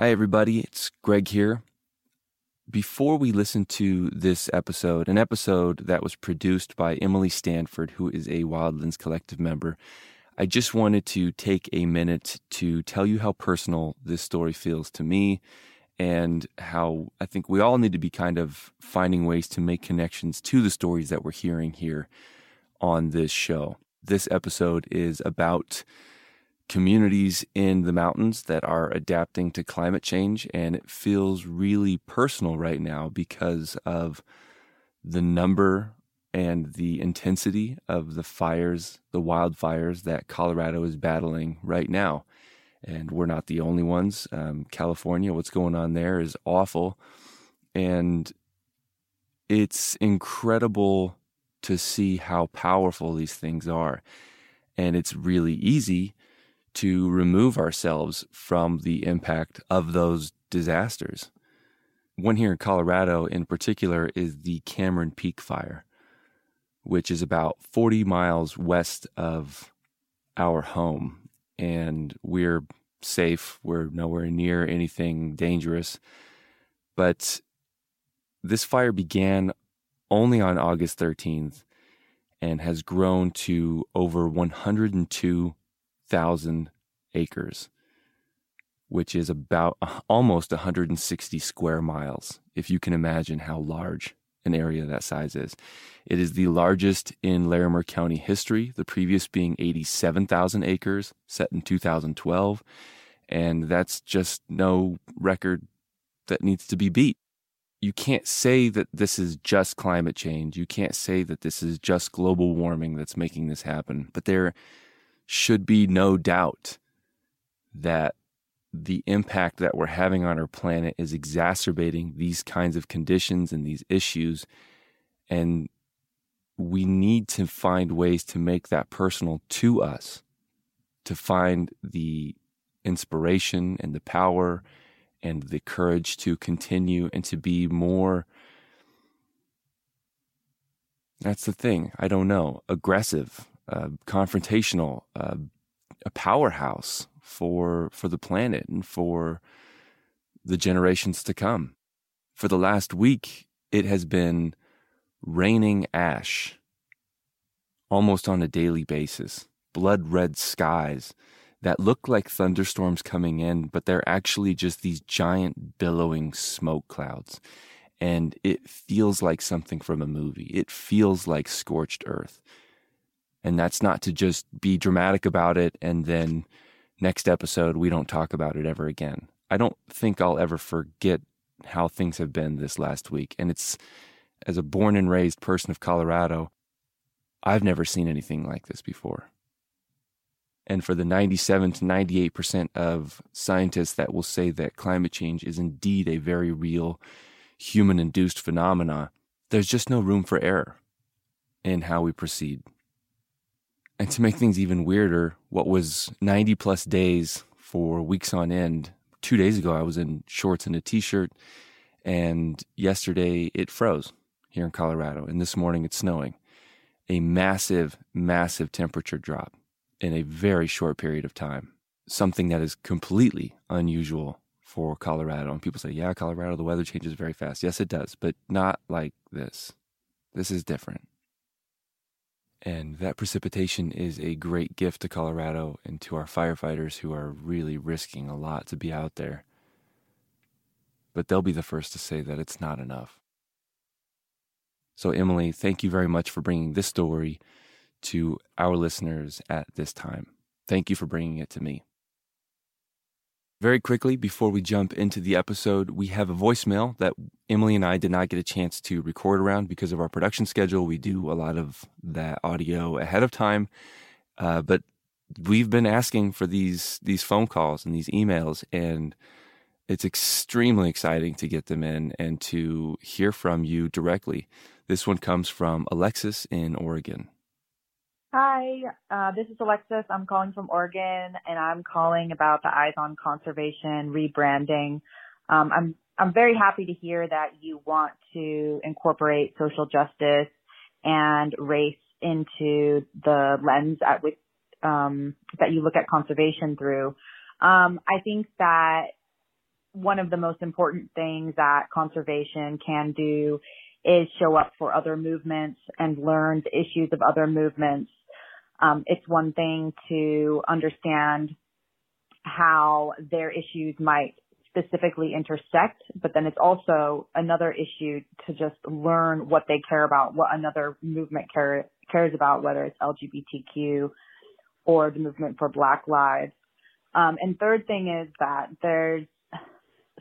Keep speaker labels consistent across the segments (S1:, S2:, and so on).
S1: Hi, everybody. It's Greg here. Before we listen to this episode, an episode that was produced by Emily Stanford, who is a Wild Lens Collective member, I just wanted to take a minute to tell you how personal this story feels to me and how I think we all need to be kind of finding ways to make connections to the stories that we're hearing here on this show. This episode is about communities in the mountains that are adapting to climate change. And it feels really personal right now because of the number and the intensity of the fires, the wildfires that Colorado is battling right now. And we're not the only ones. Um, California, what's going on there is awful. And it's incredible to see how powerful these things are. And it's really easy to remove ourselves from the impact of those disasters. One here in Colorado, in particular, is the Cameron Peak Fire, which is about 40 miles west of our home. And we're safe, we're nowhere near anything dangerous. But this fire began only on August 13th and has grown to over 102 thousand acres, which is about almost 160 square miles, if you can imagine how large an area that size is. It is the largest in Larimer County history, the previous being 87,000 acres, set in 2012. And that's just no record that needs to be beat. You can't say that this is just climate change. You can't say that this is just global warming that's making this happen. But there should be no doubt that the impact that we're having on our planet is exacerbating these kinds of conditions and these issues. And we need to find ways to make that personal to us, to find the inspiration and the power and the courage to continue and to be more. That's the thing. I don't know. Aggressive uh, confrontational, uh, a powerhouse for for the planet and for the generations to come. For the last week, it has been raining ash almost on a daily basis, blood red skies that look like thunderstorms coming in, but they're actually just these giant billowing smoke clouds. And it feels like something from a movie. It feels like scorched earth. And that's not to just be dramatic about it and then next episode we don't talk about it ever again. I don't think I'll ever forget how things have been this last week. And it's as a born and raised person of Colorado, I've never seen anything like this before. And for the 97 to 98% of scientists that will say that climate change is indeed a very real human induced phenomena, there's just no room for error in how we proceed. And to make things even weirder, what was 90 plus days for weeks on end, two days ago I was in shorts and a t shirt, and yesterday it froze here in Colorado, and this morning it's snowing. A massive, massive temperature drop in a very short period of time. Something that is completely unusual for Colorado. And people say, yeah, Colorado, the weather changes very fast. Yes, it does, but not like this. This is different. And that precipitation is a great gift to Colorado and to our firefighters who are really risking a lot to be out there. But they'll be the first to say that it's not enough. So, Emily, thank you very much for bringing this story to our listeners at this time. Thank you for bringing it to me. Very quickly, before we jump into the episode, we have a voicemail that Emily and I did not get a chance to record around because of our production schedule. We do a lot of that audio ahead of time, uh, but we've been asking for these these phone calls and these emails, and it's extremely exciting to get them in and to hear from you directly. This one comes from Alexis in Oregon.
S2: Hi, uh, this is Alexis. I'm calling from Oregon, and I'm calling about the Eyes on Conservation rebranding. Um, I'm I'm very happy to hear that you want to incorporate social justice and race into the lens at which um, that you look at conservation through. Um, I think that one of the most important things that conservation can do is show up for other movements and learn the issues of other movements. Um, it's one thing to understand how their issues might specifically intersect, but then it's also another issue to just learn what they care about, what another movement care, cares about, whether it's LGBTQ or the movement for Black Lives. Um, and third thing is that there's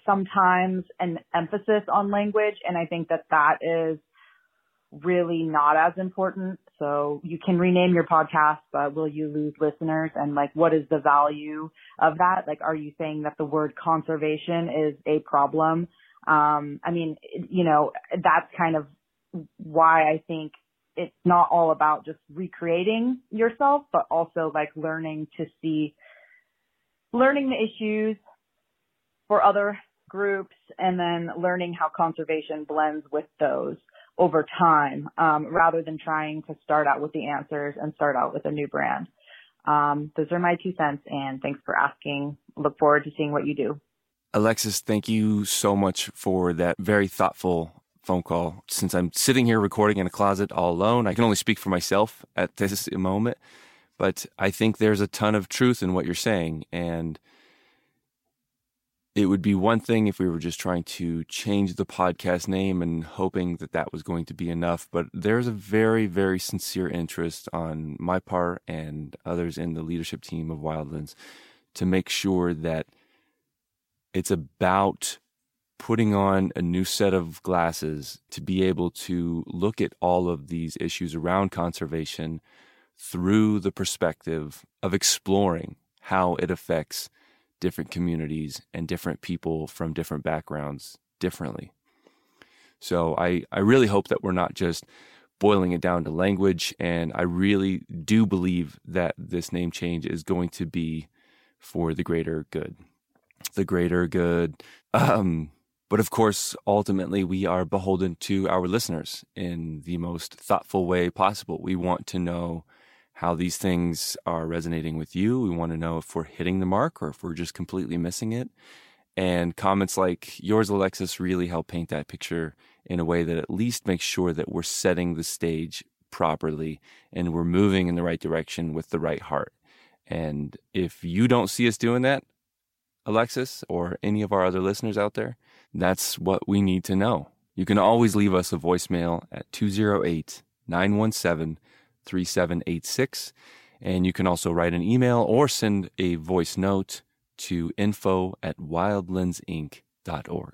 S2: sometimes an emphasis on language, and I think that that is really not as important. So you can rename your podcast, but will you lose listeners? And like, what is the value of that? Like, are you saying that the word conservation is a problem? Um, I mean, you know, that's kind of why I think it's not all about just recreating yourself, but also like learning to see, learning the issues for other groups and then learning how conservation blends with those over time um, rather than trying to start out with the answers and start out with a new brand. Um, those are my two cents, and thanks for asking. Look forward to seeing what you do.
S1: Alexis, thank you so much for that very thoughtful phone call. Since I'm sitting here recording in a closet all alone, I can only speak for myself at this moment, but I think there's a ton of truth in what you're saying. And it would be one thing if we were just trying to change the podcast name and hoping that that was going to be enough. But there's a very, very sincere interest on my part and others in the leadership team of Wild Lens to make sure that it's about putting on a new set of glasses to be able to look at all of these issues around conservation through the perspective of exploring how it affects different communities and different people from different backgrounds differently. So I, I really hope that we're not just boiling it down to language. And I really do believe that this name change is going to be for the greater good. The greater good. Um, but of course, ultimately, we are beholden to our listeners in the most thoughtful way possible. We want to know how these things are resonating with you. We want to know if we're hitting the mark or if we're just completely missing it. And comments like yours, Alexis, really help paint that picture in a way that at least makes sure that we're setting the stage properly and we're moving in the right direction with the right heart. And if you don't see us doing that, Alexis, or any of our other listeners out there, that's what we need to know. You can always leave us a voicemail at 208 917 3786. And you can also write an email or send a voice note to info at wildlensinc.org.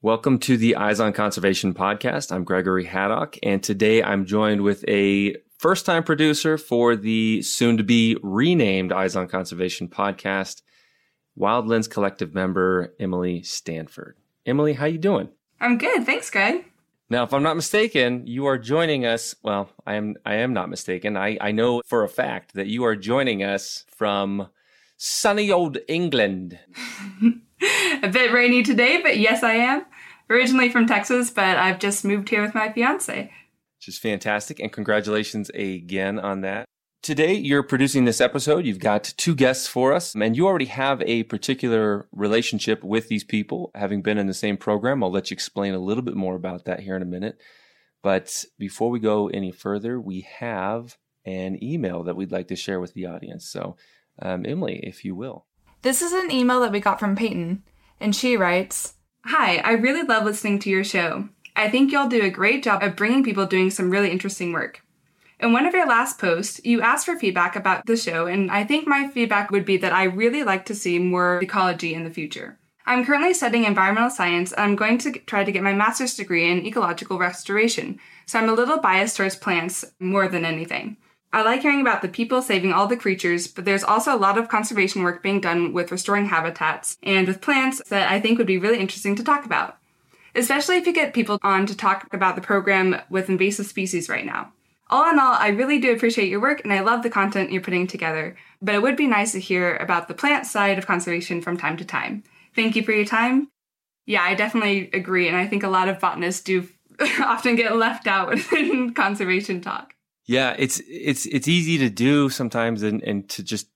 S1: Welcome to the Eyes on Conservation podcast. I'm Gregory Haddock, and today I'm joined with a first time producer for the soon to be renamed Eyes on Conservation podcast, Wild Lens Collective member Emily Stanford. Emily, how you doing?
S3: I'm good. Thanks, Greg.
S1: Now, if I'm not mistaken, you are joining us. Well, I am. I am not mistaken. I, I know for a fact that you are joining us from sunny old England.
S3: a bit rainy today, but yes, I am. Originally from Texas, but I've just moved here with my fiance.
S1: Which is fantastic, and congratulations again on that. Today, you're producing this episode. You've got two guests for us, and you already have a particular relationship with these people, having been in the same program. I'll let you explain a little bit more about that here in a minute. But before we go any further, we have an email that we'd like to share with the audience. So, um, Emily, if you will.
S3: This is an email that we got from Peyton, and she writes Hi, I really love listening to your show. I think y'all do a great job of bringing people doing some really interesting work. In one of your last posts, you asked for feedback about the show, and I think my feedback would be that I really like to see more ecology in the future. I'm currently studying environmental science, and I'm going to try to get my master's degree in ecological restoration, so I'm a little biased towards plants more than anything. I like hearing about the people saving all the creatures, but there's also a lot of conservation work being done with restoring habitats and with plants that I think would be really interesting to talk about. Especially if you get people on to talk about the program with invasive species right now. All in all, I really do appreciate your work and I love the content you're putting together, but it would be nice to hear about the plant side of conservation from time to time. Thank you for your time. Yeah, I definitely agree, and I think a lot of botanists do often get left out in conservation talk.
S1: Yeah, it's it's it's easy to do sometimes and, and to just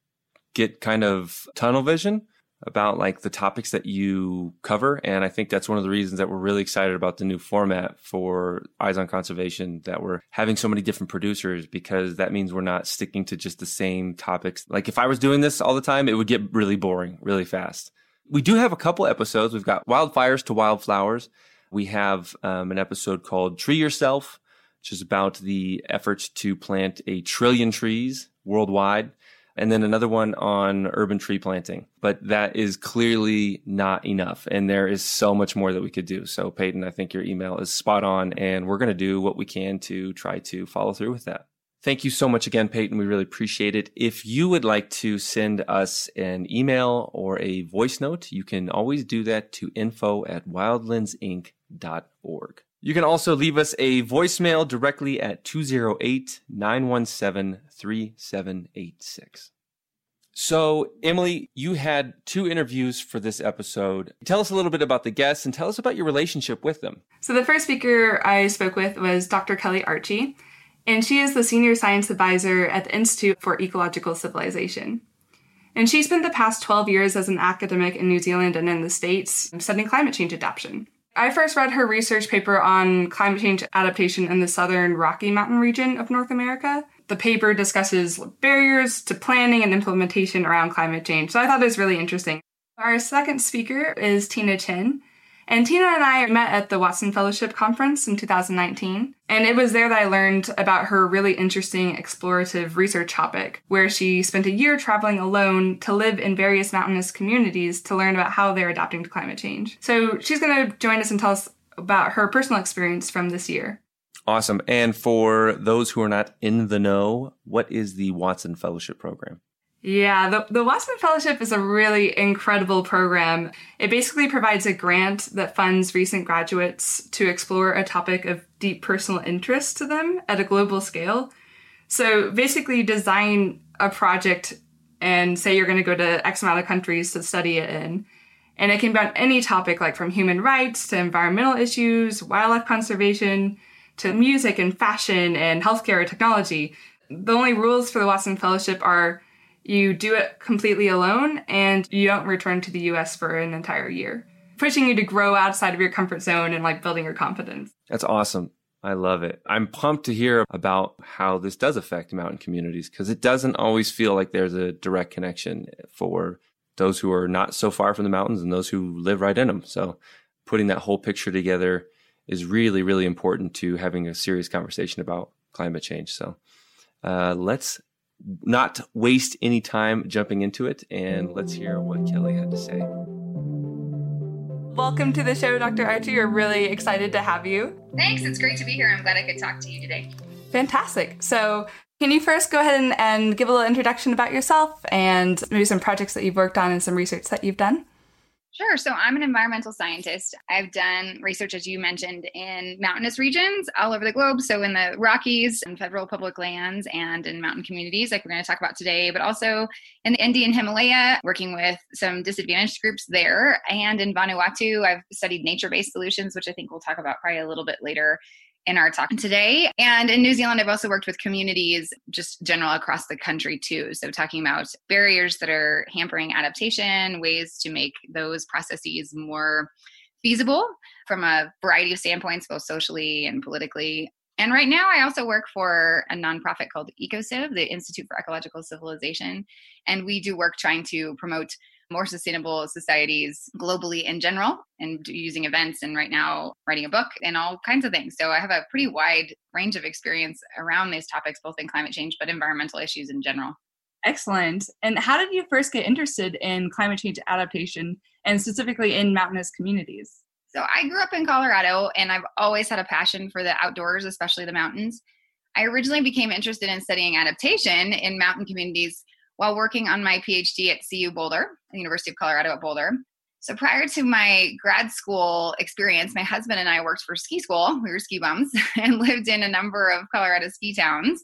S1: get kind of tunnel vision. About like the topics that you cover. And I think that's one of the reasons that we're really excited about the new format for Eyes on Conservation, that we're having so many different producers because that means we're not sticking to just the same topics. Like if I was doing this all the time, it would get really boring really fast. We do have a couple episodes. We've got Wildfires to Wildflowers. We have um, an episode called Tree Yourself, which is about the efforts to plant a trillion trees worldwide and then another one on urban tree planting. But that is clearly not enough. And there is so much more that we could do. So, Peyton, I think your email is spot on, and we're going to do what we can to try to follow through with that. Thank you so much again, Peyton. We really appreciate it. If you would like to send us an email or a voice note, you can always do that to info at wildlensinc.org. You can also leave us a voicemail directly at 208 917 3786. So, Emily, you had two interviews for this episode. Tell us a little bit about the guests and tell us about your relationship with them.
S3: So, the first speaker I spoke with was Dr. Kelli Archie, and she is the Senior Science Advisor at the Institute for Ecological Civilization. And she spent the past 12 years as an academic in New Zealand and in the States studying climate change adaptation. I first read her research paper on climate change adaptation in the southern Rocky Mountain region of North America. The paper discusses barriers to planning and implementation around climate change, so I thought it was really interesting. Our second speaker is Tina Chen, and Tina and I met at the Watson Fellowship Conference in 2019. And it was there that I learned about her really interesting explorative research topic, where she spent a year traveling alone to live in various mountainous communities to learn about how they're adapting to climate change. So she's going to join us and tell us about her personal experience from this year.
S1: Awesome. And for those who are not in the know, what is the Watson Fellowship Program?
S3: Yeah, the, the Fellowship is a really incredible program. It basically provides a grant that funds recent graduates to explore a topic of deep personal interest to them at a global scale. So basically, design a project and say you're going to go to X amount of countries to study it in. And it can be on any topic, like from human rights to environmental issues, wildlife conservation, to music and fashion and healthcare or technology. The only rules for the Watson Fellowship are you do it completely alone and you don't return to the US for an entire year, pushing you to grow outside of your comfort zone and like building your confidence.
S1: That's awesome. I love it. I'm pumped to hear about how this does affect mountain communities because it doesn't always feel like there's a direct connection for those who are not so far from the mountains and those who live right in them. So putting that whole picture together is really, really important to having a serious conversation about climate change. So uh, let's not waste any time jumping into it, and let's hear what Kelli had to say.
S3: Welcome to the show, Dr. Archie. We're really excited to have you.
S4: Thanks. It's great to be here. I'm glad I could talk to you today.
S3: Fantastic. So, can you first go ahead and, and give a little introduction about yourself and maybe some projects that you've worked on and some research that you've done?
S4: Sure. So I'm an environmental scientist. I've done research, as you mentioned, in mountainous regions all over the globe. So in the Rockies and federal public lands and in mountain communities, like we're going to talk about today, but also in the Indian Himalaya, working with some disadvantaged groups there. And in Vanuatu, I've studied nature based solutions, which I think we'll talk about probably a little bit later in our talk today. And in New Zealand, I've also worked with communities just general across the country too. So talking about barriers that are hampering adaptation, ways to make those processes more feasible from a variety of standpoints, both socially and politically. And right now, I also work for a nonprofit called EcoCiv, the Institute for Ecological Civilization. And we do work trying to promote more sustainable societies globally in general and using events and right now writing a book and all kinds of things. So I have a pretty wide range of experience around these topics, both in climate change but environmental issues in general.
S3: Excellent. And how did you first get interested in climate change adaptation and specifically in mountainous communities?
S4: So I grew up in Colorado and I've always had a passion for the outdoors, especially the mountains. I originally became interested in studying adaptation in mountain communities while working on my PhD at CU Boulder, the University of Colorado at Boulder. So prior to my grad school experience, my husband and I worked for ski school. We were ski bums and lived in a number of Colorado ski towns.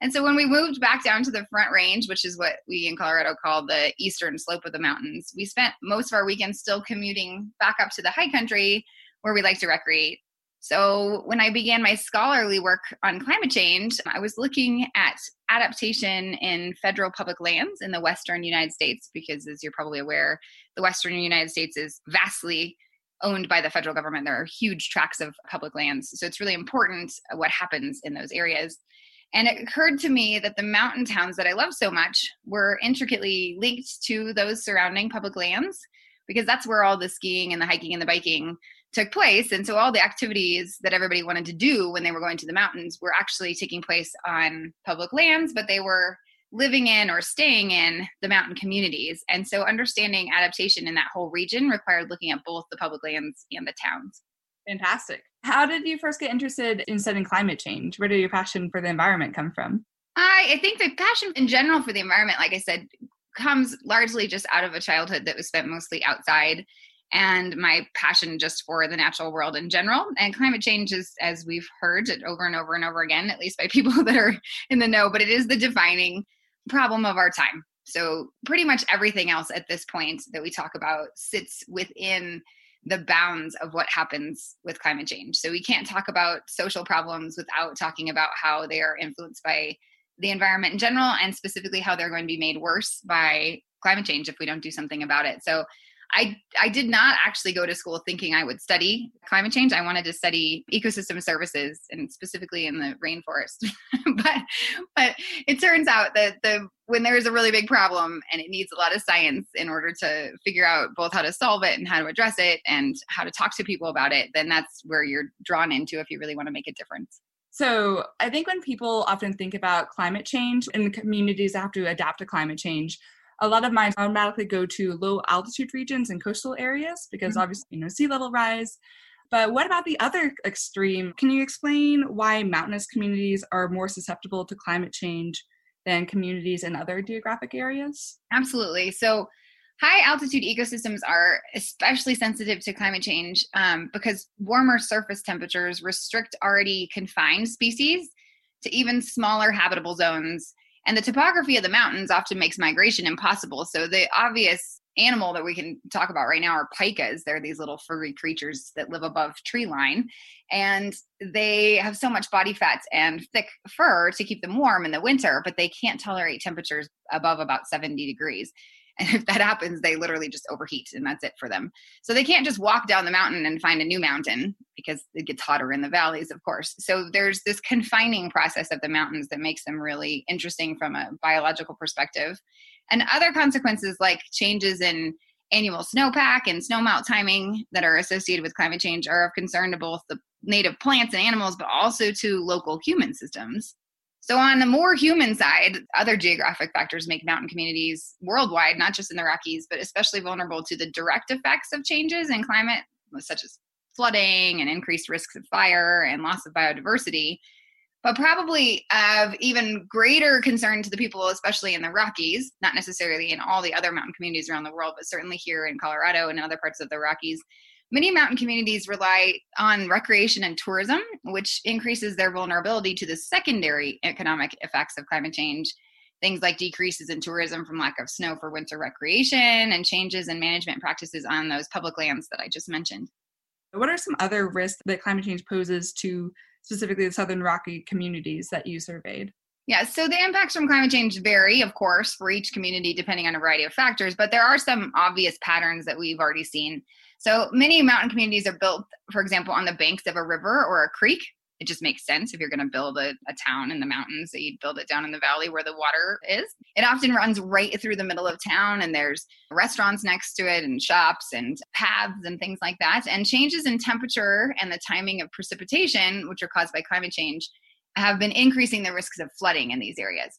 S4: And so when we moved back down to the front range, which is what we in Colorado call the eastern slope of the mountains, we spent most of our weekends still commuting back up to the high country where we like to recreate. So, when I began my scholarly work on climate change, I was looking at adaptation in federal public lands in the Western United States, because as you're probably aware, the Western United States is vastly owned by the federal government. There are huge tracts of public lands. So, it's really important what happens in those areas. And it occurred to me that the mountain towns that I love so much were intricately linked to those surrounding public lands because that's where all the skiing and the hiking and the biking took place. And so all the activities that everybody wanted to do when they were going to the mountains were actually taking place on public lands, but they were living in or staying in the mountain communities. And so understanding adaptation in that whole region required looking at both the public lands and the towns.
S3: Fantastic. How did you first get interested in studying climate change? Where did your passion for the environment come from?
S4: I, I think the passion in general for the environment, like I said, comes largely just out of a childhood that was spent mostly outside and my passion just for the natural world in general. And climate change is, as we've heard it over and over and over again, at least by people that are in the know, but it is the defining problem of our time. So, pretty much everything else at this point that we talk about sits within the bounds of what happens with climate change. So we can't talk about social problems without talking about how they are influenced by the environment in general and specifically how they're going to be made worse by climate change if we don't do something about it. So I I did not actually go to school thinking I would study climate change. I wanted to study ecosystem services and specifically in the rainforest. but but it turns out that the when there is a really big problem and it needs a lot of science in order to figure out both how to solve it and how to address it and how to talk to people about it, then that's where you're drawn into if you really want to make a difference.
S3: So, I think when people often think about climate change and the communities that have to adapt to climate change, a lot of minds automatically go to low altitude regions and coastal areas because mm-hmm. obviously, you know, sea level rise. But what about the other extreme? Can you explain why mountainous communities are more susceptible to climate change than communities in other geographic areas?
S4: Absolutely. So, high altitude ecosystems are especially sensitive to climate change um, because warmer surface temperatures restrict already confined species to even smaller habitable zones and the topography of the mountains often makes migration impossible. So the obvious animal that we can talk about right now are pikas. They're these little furry creatures that live above tree line. And they have so much body fat and thick fur to keep them warm in the winter, but they can't tolerate temperatures above about 70 degrees. And if that happens, they literally just overheat and that's it for them. So they can't just walk down the mountain and find a new mountain because it gets hotter in the valleys, of course. So there's this confining process of the mountains that makes them really interesting from a biological perspective. And other consequences like changes in annual snowpack and snowmelt timing that are associated with climate change are of concern to both the native plants and animals, but also to local human systems. So, on the more human side, other geographic factors make mountain communities worldwide, not just in the Rockies, but especially vulnerable to the direct effects of changes in climate, such as flooding and increased risks of fire and loss of biodiversity. But probably of even greater concern to the people, especially in the Rockies, not necessarily in all the other mountain communities around the world, but certainly here in Colorado and other parts of the Rockies, Many mountain communities rely on recreation and tourism, which increases their vulnerability to the secondary economic effects of climate change. Things like decreases in tourism from lack of snow for winter recreation and changes in management practices on those public lands that I just mentioned.
S3: What are some other risks that climate change poses to specifically the Southern Rocky communities that you surveyed?
S4: Yeah, so the impacts from climate change vary, of course, for each community depending on a variety of factors, but there are some obvious patterns that we've already seen. So many mountain communities are built, for example, on the banks of a river or a creek. It just makes sense if you're going to build a, a town in the mountains that you'd build it down in the valley where the water is. It often runs right through the middle of town, and there's restaurants next to it, and shops, and paths, and things like that. And changes in temperature and the timing of precipitation, which are caused by climate change, have been increasing the risks of flooding in these areas.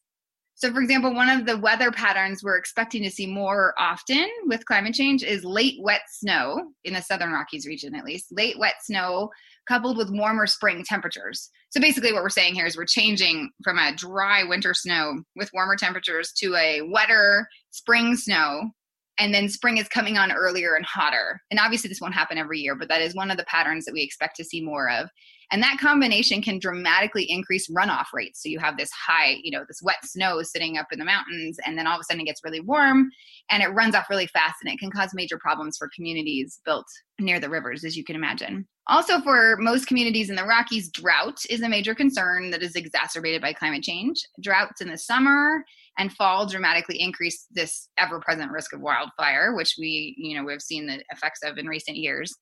S4: So, for example, one of the weather patterns we're expecting to see more often with climate change is late wet snow in the southern Rockies region, at least. Late wet snow coupled with warmer spring temperatures. So, basically, what we're saying here is we're changing from a dry winter snow with warmer temperatures to a wetter spring snow. And then spring is coming on earlier and hotter. And obviously, this won't happen every year, but that is one of the patterns that we expect to see more of. And that combination can dramatically increase runoff rates. So you have this high, you know, this wet snow sitting up in the mountains, and then all of a sudden it gets really warm and it runs off really fast and it can cause major problems for communities built near the rivers, as you can imagine. Also, for most communities in the Rockies, drought is a major concern that is exacerbated by climate change. Droughts in the summer and fall dramatically increase this ever-present risk of wildfire, which we, you know, we've seen the effects of in recent years.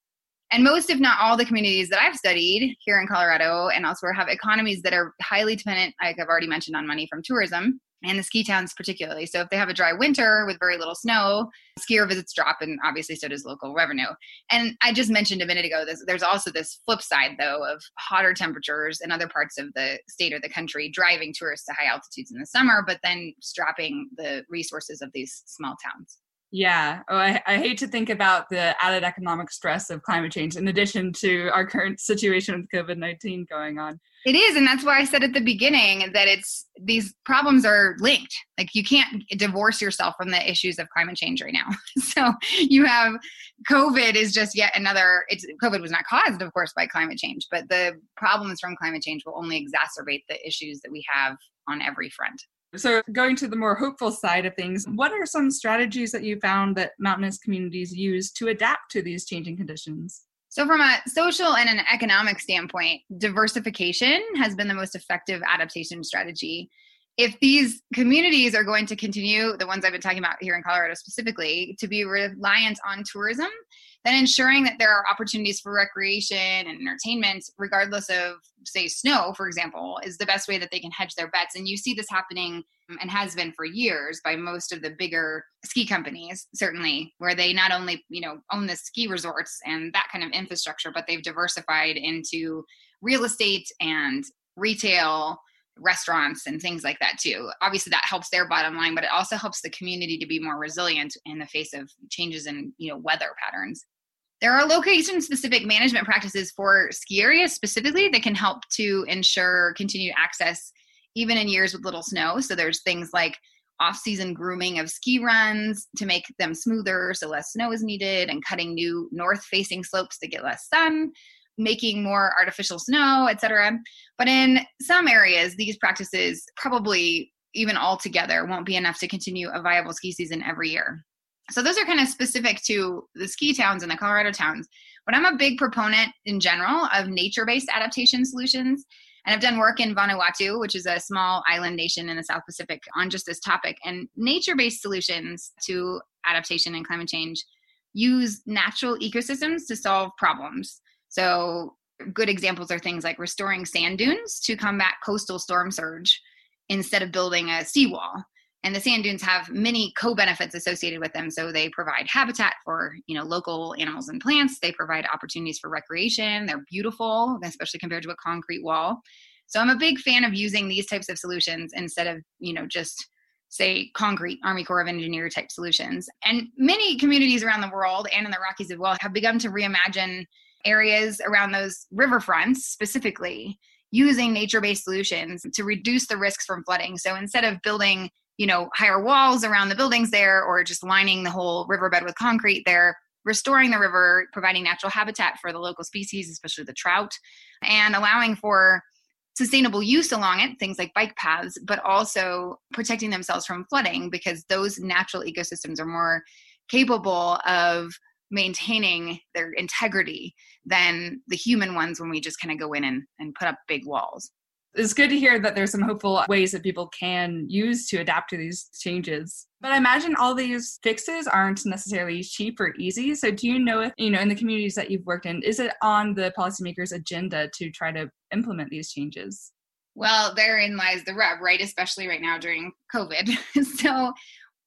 S4: And most, if not all, the communities that I've studied here in Colorado and elsewhere have economies that are highly dependent, like I've already mentioned, on money from tourism and the ski towns particularly. So if they have a dry winter with very little snow, skier visits drop, and obviously so does local revenue. And I just mentioned a minute ago, this, there's also this flip side though of hotter temperatures in other parts of the state or the country, driving tourists to high altitudes in the summer, but then strapping the resources of these small towns.
S3: Yeah. Oh, I, I hate to think about the added economic stress of climate change in addition to our current situation with COVID 19 going on.
S4: It is. And that's why I said at the beginning that it's these problems are linked. Like you can't divorce yourself from the issues of climate change right now. so you have COVID is just yet another, it's COVID was not caused, of course, by climate change, but the problems from climate change will only exacerbate the issues that we have on every front.
S3: So, going to the more hopeful side of things, what are some strategies that you found that mountainous communities use to adapt to these changing conditions?
S4: So, from a social and an economic standpoint, diversification has been the most effective adaptation strategy. If these communities are going to continue, the ones I've been talking about here in Colorado specifically, to be reliant on tourism, then ensuring that there are opportunities for recreation and entertainment, regardless of, say, snow, for example, is the best way that they can hedge their bets. And you see this happening and has been for years by most of the bigger ski companies, certainly, where they not only, you know, own the ski resorts and that kind of infrastructure, but they've diversified into real estate and retail restaurants and things like that too. Obviously that helps their bottom line, but it also helps the community to be more resilient in the face of changes in, you know, weather patterns. There are location specific management practices for ski areas specifically that can help to ensure continued access even in years with little snow. So there's things like off-season grooming of ski runs to make them smoother so less snow is needed and cutting new north facing slopes to get less sun making more artificial snow etc but in some areas these practices probably even altogether won't be enough to continue a viable ski season every year so those are kind of specific to the ski towns and the Colorado towns. But I'm a big proponent in general of nature-based adaptation solutions. And I've done work in Vanuatu, which is a small island nation in the South Pacific, on just this topic. And nature based solutions to adaptation and climate change use natural ecosystems to solve problems. So, good examples are things like restoring sand dunes to combat coastal storm surge instead of building a seawall and the sand dunes have many co-benefits associated with them. So they provide habitat for you know local animals and plants. They provide opportunities for recreation. They're beautiful especially compared to a concrete wall. So i'm a big fan of using these types of solutions instead of you know just say concrete army corps of engineer type solutions. And many communities around the world and in the rockies as well have begun to reimagine areas around those riverfronts specifically using nature-based solutions to reduce the risks from flooding. So instead of building you know higher walls around the buildings there or just lining the whole riverbed with concrete there restoring the river providing natural habitat for the local species especially the trout and allowing for sustainable use along it things like bike paths but also protecting themselves from flooding because those natural ecosystems are more capable of maintaining their integrity than the human ones when we just kind of go in and, and put up big walls
S3: it's good to hear that there's some hopeful ways that people can use to adapt to these changes. But I imagine all these fixes aren't necessarily cheap or easy. So do you know if, you know, in the communities that you've worked in, is it on the policymakers' agenda to try to implement these changes?
S4: Well, therein lies the rub, right? Especially right now during COVID. so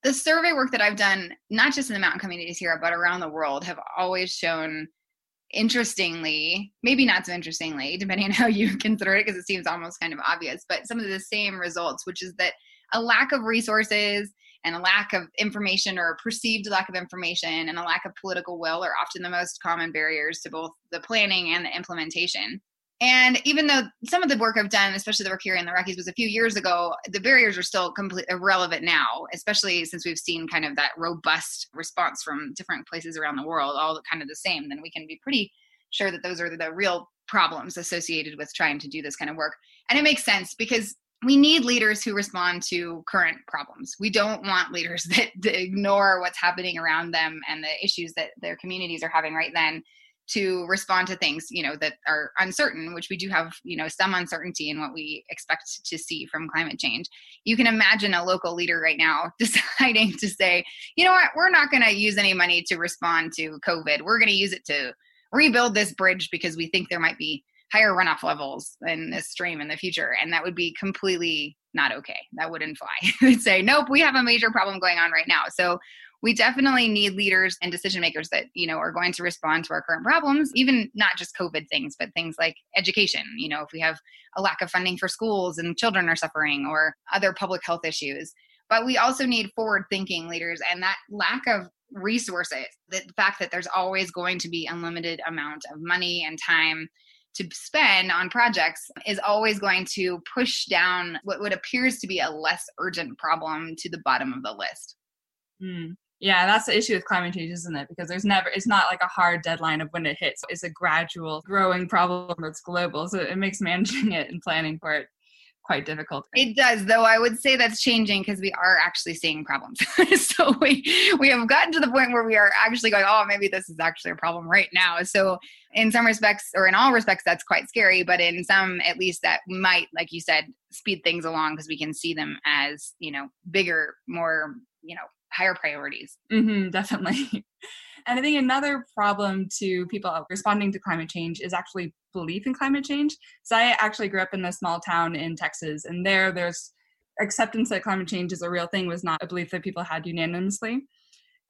S4: the survey work that I've done, not just in the mountain communities here, but around the world, have always shown interestingly, maybe not so interestingly, depending on how you consider it, because it seems almost kind of obvious, but some of the same results, which is that a lack of resources and a lack of information or a perceived lack of information and a lack of political will are often the most common barriers to both the planning and the implementation. And even though some of the work I've done, especially the work here in the Rockies, was a few years ago, the barriers are still completely irrelevant now, especially since we've seen kind of that robust response from different places around the world, all kind of the same. Then we can be pretty sure that those are the real problems associated with trying to do this kind of work. And it makes sense because we need leaders who respond to current problems. We don't want leaders that, that ignore what's happening around them and the issues that their communities are having right then to respond to things you know that are uncertain which we do have you know some uncertainty in what we expect to see from climate change. You can imagine a local leader right now deciding to say you know what? We're not going to use any money to respond to covid. We're going to use it to rebuild this bridge because we think there might be higher runoff levels in this stream in the future. And that would be completely not okay. That wouldn't fly. Would say nope we have a major problem going on right now. So we definitely need leaders and decision makers that you know are going to respond to our current problems even not just covid things but things like education you know if we have a lack of funding for schools and children are suffering or other public health issues but we also need forward thinking leaders and that lack of resources the fact that there's always going to be unlimited amount of money and time to spend on projects is always going to push down what, what appears to be a less urgent problem to the bottom of the list
S3: mm. Yeah, that's the issue with climate change, isn't it? Because there's never, it's not like a hard deadline of when it hits. It's a gradual growing problem that's global. So it makes managing it and planning for it quite difficult.
S4: It does, though. I would say that's changing because we are actually seeing problems. so we we have gotten to the point where we are actually going, oh, maybe this is actually a problem right now. So in some respects, or in all respects, that's quite scary. But in some, at least, that might, like you said, speed things along because we can see them as you know bigger, more you know higher priorities.
S3: Mm-hmm, definitely. And I think another problem to people responding to climate change is actually belief in climate change. So I actually grew up in a small town in Texas, and there, there's acceptance that climate change is a real thing was not a belief that people had unanimously.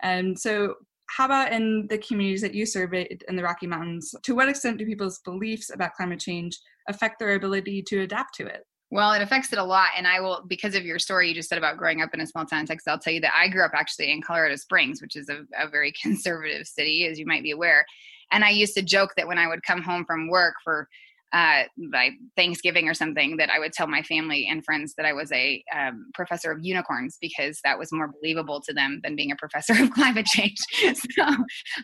S3: And so, how about in the communities that you surveyed in the Rocky Mountains? To what extent do people's beliefs about climate change affect their ability to adapt to it?
S4: Well, it affects it a lot. And I will, because of your story you just said about growing up in a small town in Texas, I'll tell you that I grew up actually in Colorado Springs, which is a, a very conservative city, as you might be aware. And I used to joke that when I would come home from work for uh, by Thanksgiving or something that I would tell my family and friends that I was a um, professor of unicorns because that was more believable to them than being a professor of climate change. so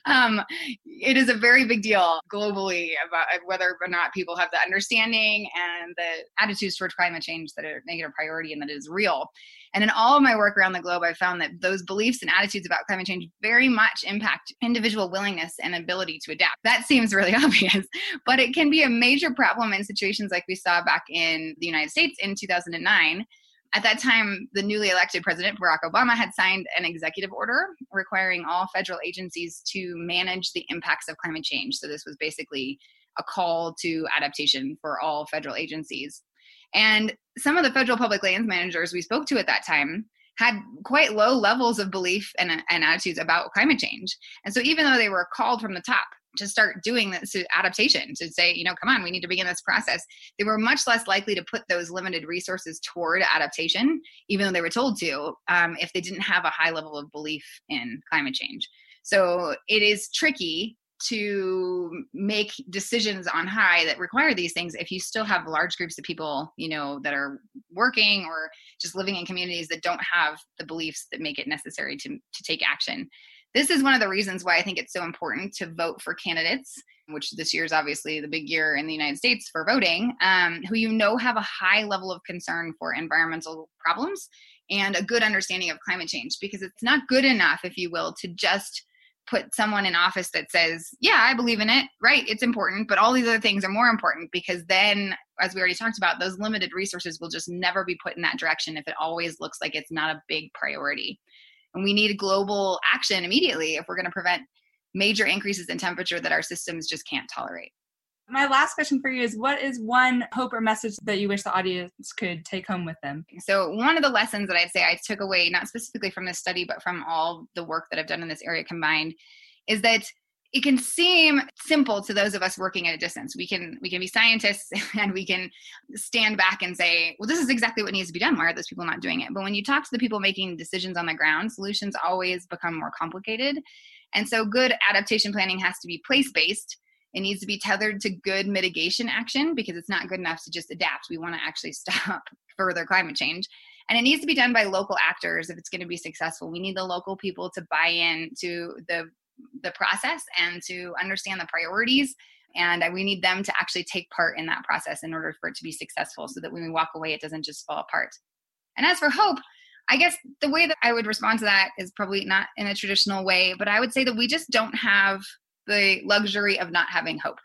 S4: um, it is a very big deal globally about whether or not people have the understanding and the attitudes towards climate change that are negative priority and that it is real. And in all of my work around the globe, I found that those beliefs and attitudes about climate change very much impact individual willingness and ability to adapt. That seems really obvious, but it can be a major problem in situations like we saw back in the United States in 2009 at that time, the newly elected president, Barack Obama, had signed an executive order requiring all federal agencies to manage the impacts of climate change. So, this was basically a call to adaptation for all federal agencies. And some of the federal public lands managers we spoke to at that time had quite low levels of belief and, and attitudes about climate change. And so even though they were called from the top to start doing this adaptation to say you know come on we need to begin this process they were much less likely to put those limited resources toward adaptation even though they were told to um, if they didn't have a high level of belief in climate change so it is tricky to make decisions on high that require these things if you still have large groups of people you know that are working or just living in communities that don't have the beliefs that make it necessary to, to take action. This is one of the reasons why i think it's so important to vote for candidates which this year is obviously the big year in the united states for voting um, who you know have a high level of concern for environmental problems and a good understanding of climate change because it's not good enough if you will to just put someone in office that says, Yeah, I believe in it, right? It's important, but all these other things are more important because then, as we already talked about, those limited resources will just never be put in that direction if it always looks like it's not a big priority. And we need global action immediately if we're going to prevent major increases in temperature that our systems just can't tolerate.
S3: My last question for you is what is one hope or message that you wish the audience could take home with them?
S4: So, one of the lessons that I'd say I took away, not specifically from this study, but from all the work that I've done in this area combined, is that it can seem simple to those of us working at a distance. We can we can be scientists and we can stand back and say well this is exactly what needs to be done. Why are those people not doing it? But when you talk to the people making decisions on the ground solutions always become more complicated. And so good adaptation planning has to be place based it needs to be tethered to good mitigation action because it's not good enough to just adapt. We want to actually stop further climate change. And it needs to be done by local actors if it's going to be successful. We need the local people to buy in to the the process and to understand the priorities And we need them to actually take part in that process in order for it to be successful so that when we walk away, it doesn't just fall apart. And as for hope, I guess the way that I would respond to that is probably not in a traditional way, but I would say that we just don't have the luxury of not having hope.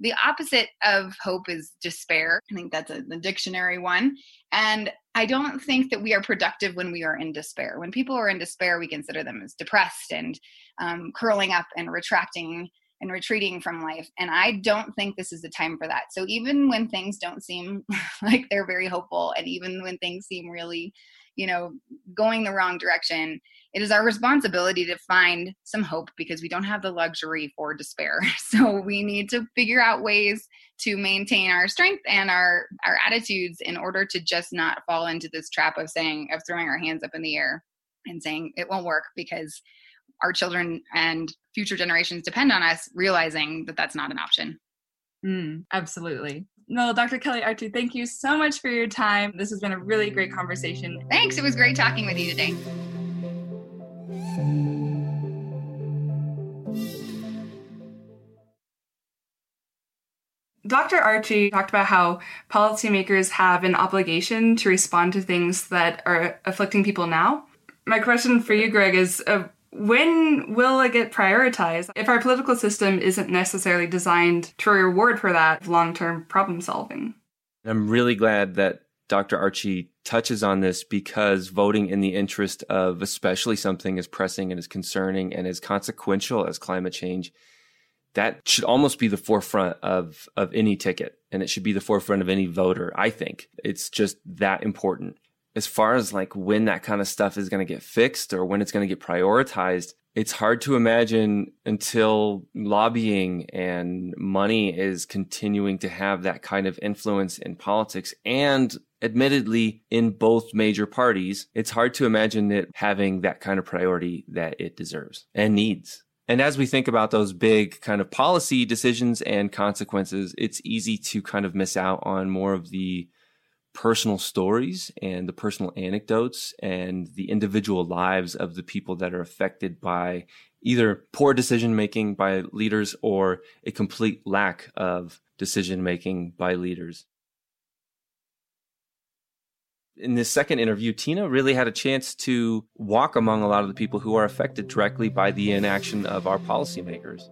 S4: The opposite of hope is despair. I think that's a, the dictionary one. And I don't think that we are productive when we are in despair. When people are in despair, we consider them as depressed and um, curling up and retracting and retreating from life. And I don't think this is the time for that. So even when things don't seem like they're very hopeful, and even when things seem really, you know, going the wrong direction, it is our responsibility to find some hope because we don't have the luxury for despair. So we need to figure out ways to maintain our strength and our our attitudes in order to just not fall into this trap of saying of throwing our hands up in the air and saying it won't work because our children and future generations depend on us realizing that that's not an option.
S3: Mm, absolutely. No, Dr. Kelli Archie, thank you so much for your time. This has been a really great conversation.
S4: Thanks. It was great talking with you today.
S3: Dr. Archie talked about how policymakers have an obligation to respond to things that are afflicting people now. My question for you, Greg, is uh, when will it get prioritized if our political system isn't necessarily designed to reward for that long term problem solving?
S1: I'm really glad that Dr. Archie touches on this because voting in the interest of especially something as pressing and as concerning and as consequential as climate change that should almost be the forefront of of any ticket and it should be the forefront of any voter i think it's just that important as far as like when that kind of stuff is going to get fixed or when it's going to get prioritized it's hard to imagine until lobbying and money is continuing to have that kind of influence in politics. And admittedly in both major parties it's hard to imagine it having that kind of priority that it deserves and needs. And as we think about those big kind of policy decisions and consequences, it's easy to kind of miss out on more of the personal stories and the personal anecdotes and the individual lives of the people that are affected by either poor decision making by leaders or a complete lack of decision making by leaders in this second interview, Tina really had a chance to walk among a lot of the people who are affected directly by the inaction of our policymakers.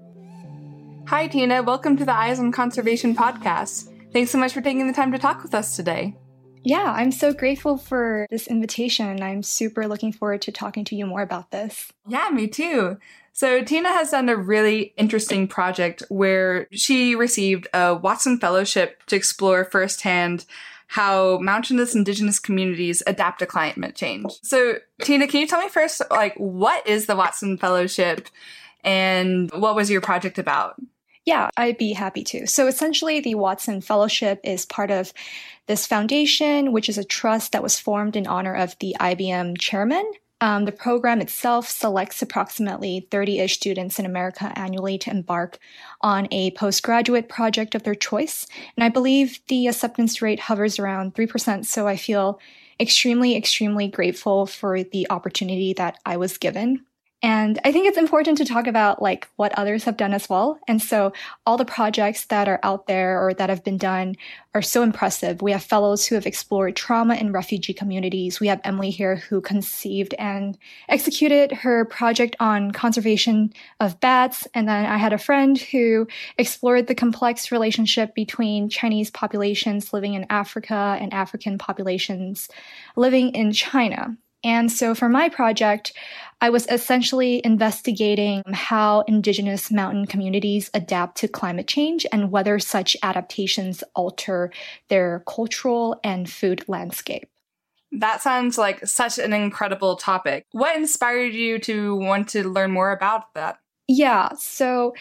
S3: Hi, Tina. Welcome to the Eyes on Conservation podcast. Thanks so much for taking the time to talk with us today.
S5: Yeah, I'm so grateful for this invitation. I'm super looking forward to talking to you more about this.
S3: Yeah, me too. So, Tina has done a really interesting project where she received a Watson Fellowship to explore firsthand how mountainous indigenous communities adapt to climate change. So, Tina, can you tell me first, like, what is the Watson Fellowship and what was your project about?
S5: Yeah, I'd be happy to. So essentially, the Watson Fellowship is part of this foundation, which is a trust that was formed in honor of the IBM chairman, um, the program itself selects approximately 30 ish students in America annually to embark on a postgraduate project of their choice. And I believe the acceptance rate hovers around 3%. So I feel extremely, extremely grateful for the opportunity that I was given. And I think it's important to talk about like what others have done as well. And so all the projects that are out there or that have been done are so impressive. We have fellows who have explored trauma in refugee communities. We have Emily here who conceived and executed her project on conservation of bats. And then I had a friend who explored the complex relationship between Chinese populations living in Africa and African populations living in China. And so for my project, I was essentially investigating how indigenous mountain communities adapt to climate change and whether such adaptations alter their cultural and food landscape.
S3: That sounds like such an incredible topic. What inspired you to want to learn more about that?
S5: Yeah, so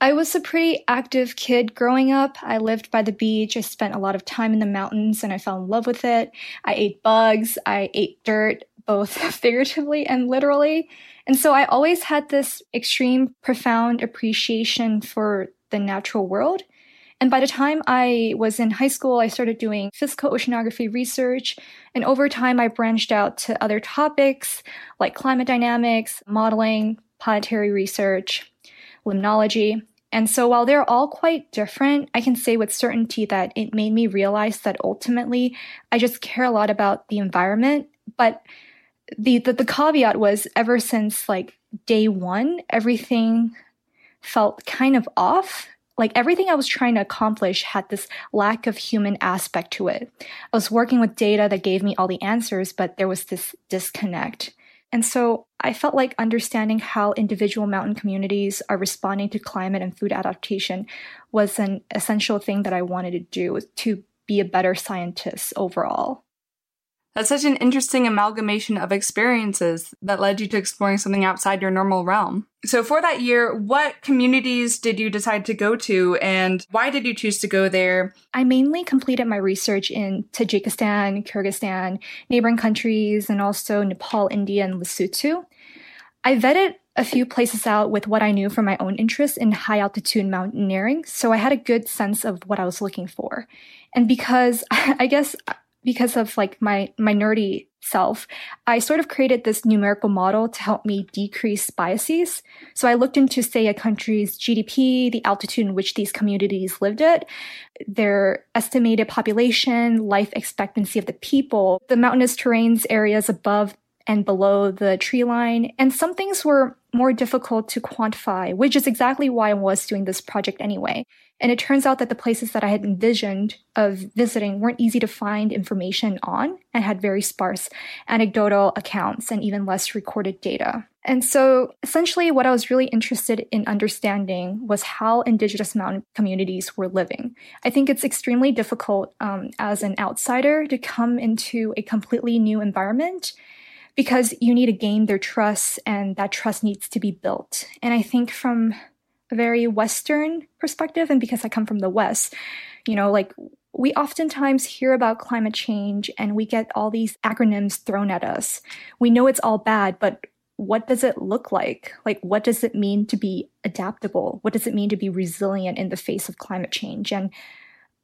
S5: I was a pretty active kid growing up. I lived by the beach. I spent a lot of time in the mountains and I fell in love with it. I ate bugs. I ate dirt both figuratively and literally. And so I always had this extreme, profound appreciation for the natural world. And by the time I was in high school, I started doing physical oceanography research. And over time, I branched out to other topics like climate dynamics, modeling, planetary research, limnology. And so while they're all quite different, I can say with certainty that it made me realize that ultimately I just care a lot about the environment. But the, the, the caveat was ever since like day one, everything felt kind of off. Like everything I was trying to accomplish had this lack of human aspect to it. I was working with data that gave me all the answers, but there was this disconnect. And so I felt like understanding how individual mountain communities are responding to climate and food adaptation was an essential thing that I wanted to do to be a better scientist overall.
S3: That's such an interesting amalgamation of experiences that led you to exploring something outside your normal realm. So, for that year, what communities did you decide to go to and why did you choose to go there?
S5: I mainly completed my research in Tajikistan, Kyrgyzstan, neighboring countries, and also Nepal, India, and Lesotho. I vetted a few places out with what I knew from my own interest in high altitude mountaineering, so I had a good sense of what I was looking for. And because I guess because of like my my nerdy self, I sort of created this numerical model to help me decrease biases. So I looked into say a country's GDP, the altitude in which these communities lived at, their estimated population, life expectancy of the people, the mountainous terrains areas above and below the tree line, and some things were more difficult to quantify, which is exactly why I was doing this project anyway. And it turns out that the places that I had envisioned of visiting weren't easy to find information on and had very sparse anecdotal accounts and even less recorded data. And so essentially, what I was really interested in understanding was how Indigenous mountain communities were living. I think it's extremely difficult um, as an outsider to come into a completely new environment because you need to gain their trust and that trust needs to be built. And I think from very Western perspective, and because I come from the West, you know, like we oftentimes hear about climate change and we get all these acronyms thrown at us. We know it's all bad, but what does it look like? Like, what does it mean to be adaptable? What does it mean to be resilient in the face of climate change? And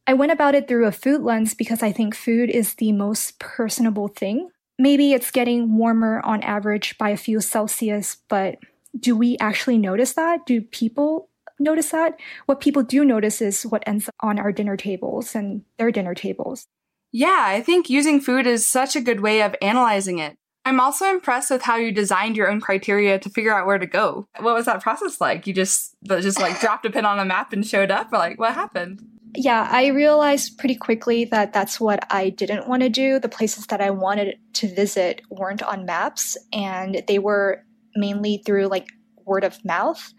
S5: I went about it through a food lens because I think food is the most personable thing. Maybe it's getting warmer on average by a few Celsius, but do we actually notice that? Do people notice that? What people do notice is what ends up on our dinner tables and their dinner tables.
S3: Yeah, I think using food is such a good way of analyzing it. I'm also impressed with how you designed your own criteria to figure out where to go. What was that process like? You just just like dropped a pin on a map and showed up, or like what happened?
S5: Yeah, I realized pretty quickly that that's what I didn't want to do. The places that I wanted to visit weren't on maps, and they were mainly through like word of mouth.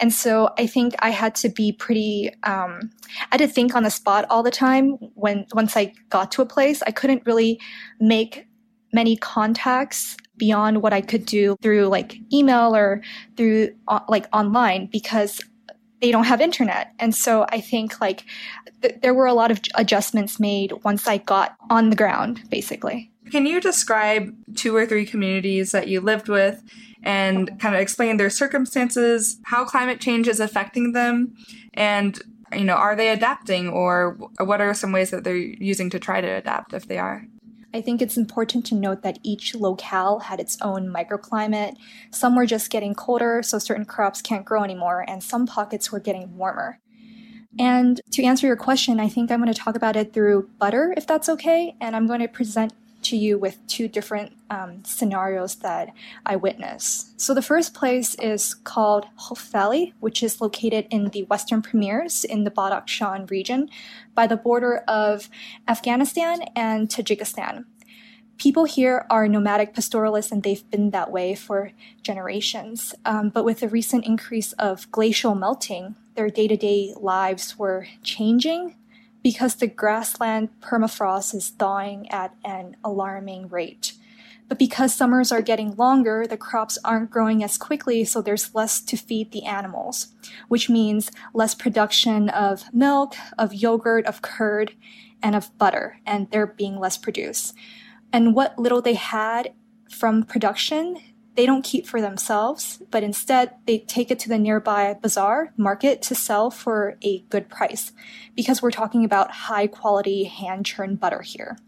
S5: And so I think I had to be pretty, um, I had to think on the spot all the time when, once I got to a place, I couldn't really make many contacts beyond what I could do through like email or through uh, like online because they don't have internet. And so I think like th- there were a lot of adjustments made once I got on the ground, basically.
S3: Can you describe two or three communities that you lived with and kind of explain their circumstances, how climate change is affecting them, and you know, are they adapting or what are some ways that they're using to try to adapt if they are?
S5: I think it's important to note that each locale had its own microclimate. Some were just getting colder, so certain crops can't grow anymore, and some pockets were getting warmer. And to answer your question, I think I'm going to talk about it through butter, if that's okay. And I'm going to present to you with two different um, scenarios that I witnessed. So the first place is called Khuf Valley, which is located in the Western Pamirs in the Badakhshan region by the border of Afghanistan and Tajikistan. People here are nomadic pastoralists and they've been that way for generations. Um, but with the recent increase of glacial melting, their day to day lives were changing because the grassland permafrost is thawing at an alarming rate. But because summers are getting longer, the crops aren't growing as quickly, so there's less to feed the animals, which means less production of milk, of yogurt, of curd, and of butter, and they're being less produced. And what little they had from production they don't keep for themselves, but instead they take it to the nearby bazaar market to sell for a good price because we're talking about high quality hand churned butter here.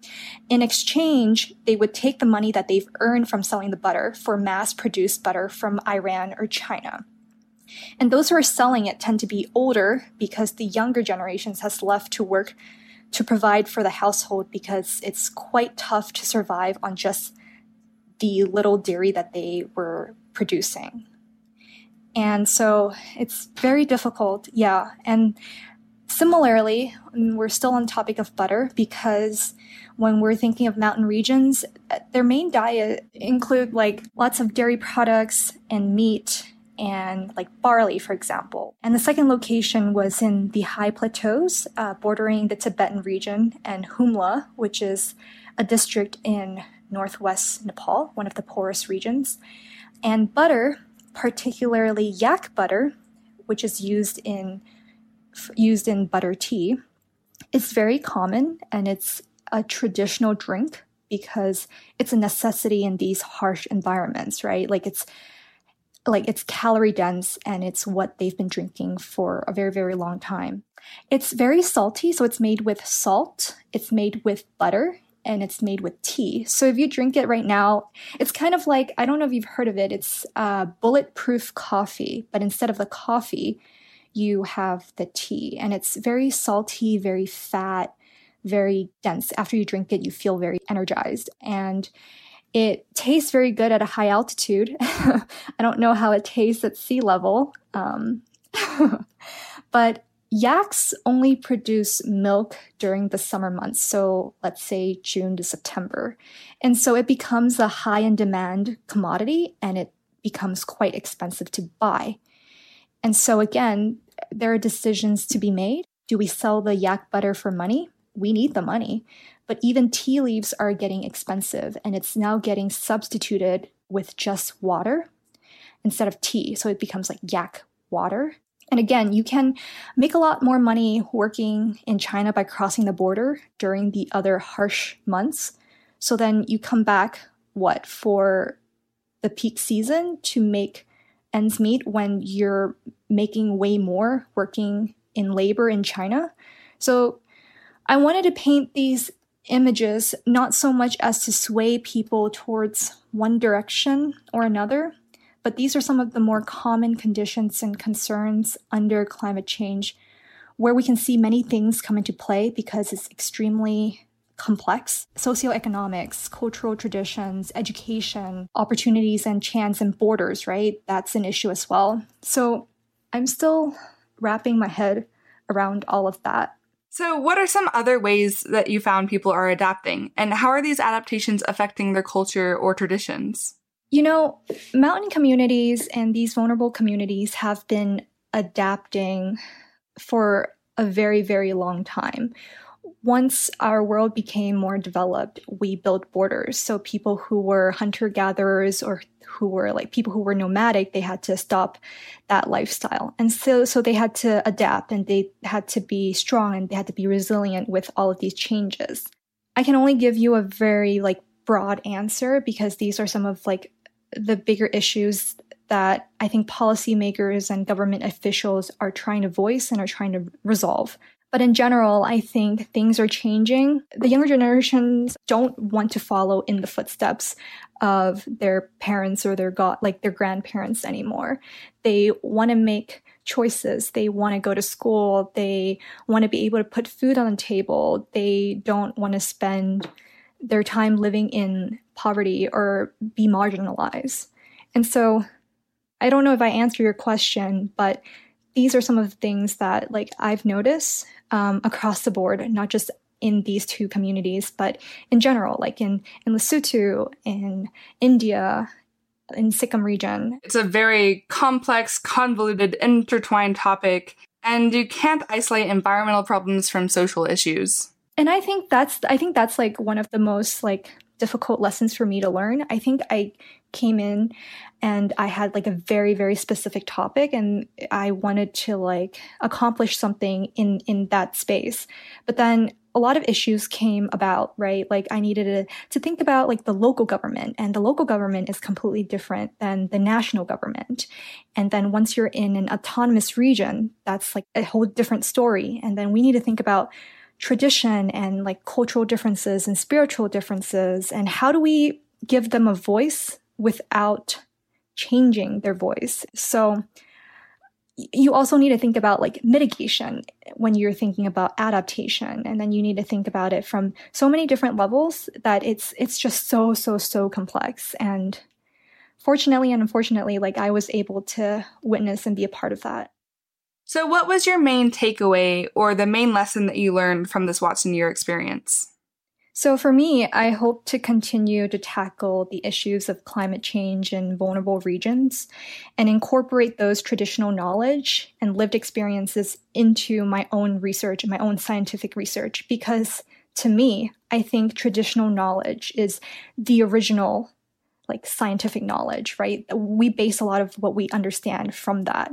S5: In exchange, they would take the money that they've earned from selling the butter for mass produced butter from Iran or China. And those who are selling it tend to be older because the younger generations has left to work to provide for the household because it's quite tough to survive on just the little dairy that they were producing. And so it's very difficult. Yeah. And similarly, we're still on topic of butter because when we're thinking of mountain regions, their main diet include like lots of dairy products and meat and like barley, for example. And the second location was in the high plateaus uh, bordering the Tibetan region and Humla, which is a district in northwest Nepal, one of the poorest regions. And butter, particularly yak butter, which is used in used in butter tea, is very common and it's a traditional drink because it's a necessity in these harsh environments, right? Like it's like it's calorie dense and it's what they've been drinking for a very very long time. It's very salty, so it's made with salt, it's made with butter, and it's made with tea. So if you drink it right now, it's kind of like I don't know if you've heard of it. It's uh, bulletproof coffee, but instead of the coffee, you have the tea, and it's very salty, very fat, very dense. After you drink it, you feel very energized. And it tastes very good at a high altitude. I don't know how it tastes at sea level. Um, but yaks only produce milk during the summer months. So let's say June to September. And so it becomes a high in demand commodity and it becomes quite expensive to buy. And so again, there are decisions to be made. Do we sell the yak butter for money? we need the money. But even tea leaves are getting expensive and it's now getting substituted with just water instead of tea. So it becomes like yak water. And again, you can make a lot more money working in China by crossing the border during the other harsh months. So then you come back, what, for the peak season to make ends meet when you're making way more working in labor in China. So I wanted to paint these images not so much as to sway people towards one direction or another, but these are some of the more common conditions and concerns under climate change where we can see many things come into play because it's extremely complex. Socioeconomics, cultural traditions, education, opportunities and chance and borders, right? That's an issue as well. So I'm still wrapping my head around all of that.
S3: So, what are some other ways that you found people are adapting, and how are these adaptations affecting their culture or traditions?
S5: You know, mountain communities and these vulnerable communities have been adapting for a very, very long time. Once our world became more developed, we built borders. So people who were hunter gatherers or who were like people who were nomadic, they had to stop that lifestyle. And so, so they had to adapt and they had to be strong and they had to be resilient with all of these changes. I can only give you a very like broad answer because these are some of like the bigger issues that I think policymakers and government officials are trying to voice and are trying to resolve. But in general, I think things are changing. The younger generations don't want to follow in the footsteps of their parents or their god like their grandparents anymore. They want to make choices. They want to go to school. They want to be able to put food on the table. They don't want to spend their time living in poverty or be marginalized. And so I don't know if I answer your question, but these are some of the things that like I've noticed um, across the board, not just in these two communities, but in general, like in in Lesotho, in India, in Sikkim region.
S3: It's a very complex, convoluted, intertwined topic, and you can't isolate environmental problems from social issues.
S5: And I think that's I think that's like one of the most like difficult lessons for me to learn. I think I came in and I had like a very very specific topic and I wanted to like accomplish something in in that space. But then a lot of issues came about, right? Like I needed to, to think about like the local government and the local government is completely different than the national government. And then once you're in an autonomous region, that's like a whole different story. And then we need to think about tradition and like cultural differences and spiritual differences and how do we give them a voice without changing their voice. So you also need to think about like mitigation when you're thinking about adaptation and then you need to think about it from so many different levels that it's it's just so so so complex and fortunately and unfortunately like i was able to witness and be a part of that
S3: so what was your main takeaway or the main lesson that you learned from this watson year experience
S5: so for me, I hope to continue to tackle the issues of climate change in vulnerable regions and incorporate those traditional knowledge and lived experiences into my own research and my own scientific research because to me, I think traditional knowledge is the original like scientific knowledge, right? We base a lot of what we understand from that.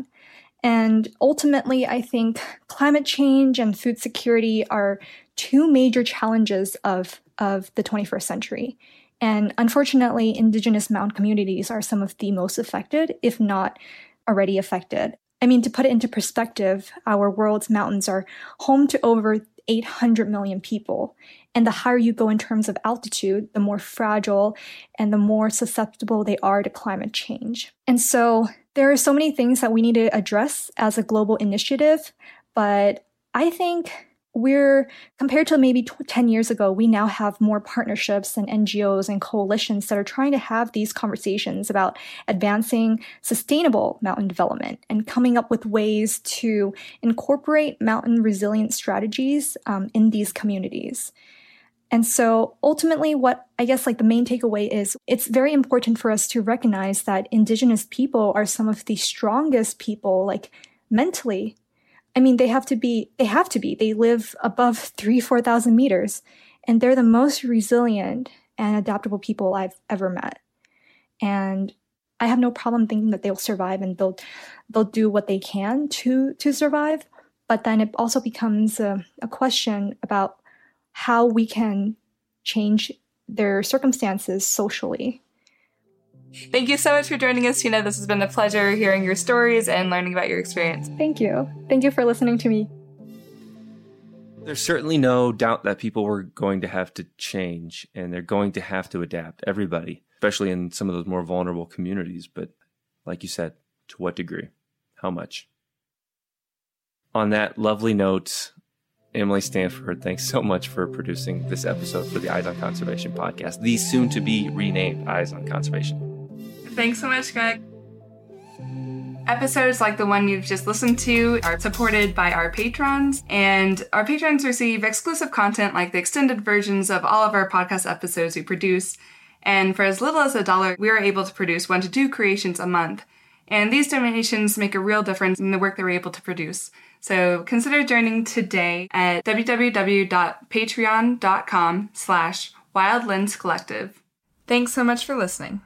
S5: And ultimately, I think climate change and food security are two major challenges of, of the 21st century. And unfortunately, indigenous mountain communities are some of the most affected, if not already affected. I mean, to put it into perspective, our world's mountains are home to over 800 million people. And the higher you go in terms of altitude, the more fragile and the more susceptible they are to climate change. And so there are so many things that we need to address as a global initiative, but I think we're compared to maybe 10 years ago we now have more partnerships and ngos and coalitions that are trying to have these conversations about advancing sustainable mountain development and coming up with ways to incorporate mountain resilience strategies um, in these communities and so ultimately what i guess like the main takeaway is it's very important for us to recognize that indigenous people are some of the strongest people like mentally I mean, they have to be, they have to be, they live above three, 4,000 meters, and they're the most resilient and adaptable people I've ever met. And I have no problem thinking that they'll survive and they'll, they'll do what they can to, to survive. But then it also becomes a, a question about how we can change their circumstances socially
S3: Thank you so much for joining us, Tina. This has been a pleasure hearing your stories and learning about your experience.
S5: Thank you. Thank you for listening to me.
S1: There's certainly no doubt that people were going to have to change and they're going to have to adapt, everybody, especially in some of those more vulnerable communities. But like you said, to what degree? How much? On that lovely note, Emily Stanford, thanks so much for producing this episode for the Eyes on Conservation podcast, the soon to be renamed Eyes on Conservation.
S3: Thanks so much, Greg. Episodes like the one you've just listened to are supported by our patrons, and our patrons receive exclusive content like the extended versions of all of our podcast episodes we produce. And for as little as a dollar, we are able to produce one to two creations a month. And these donations make a real difference in the work that we're able to produce. So consider joining today at www.patreon.com slash wildlenscollective. Thanks so much for listening.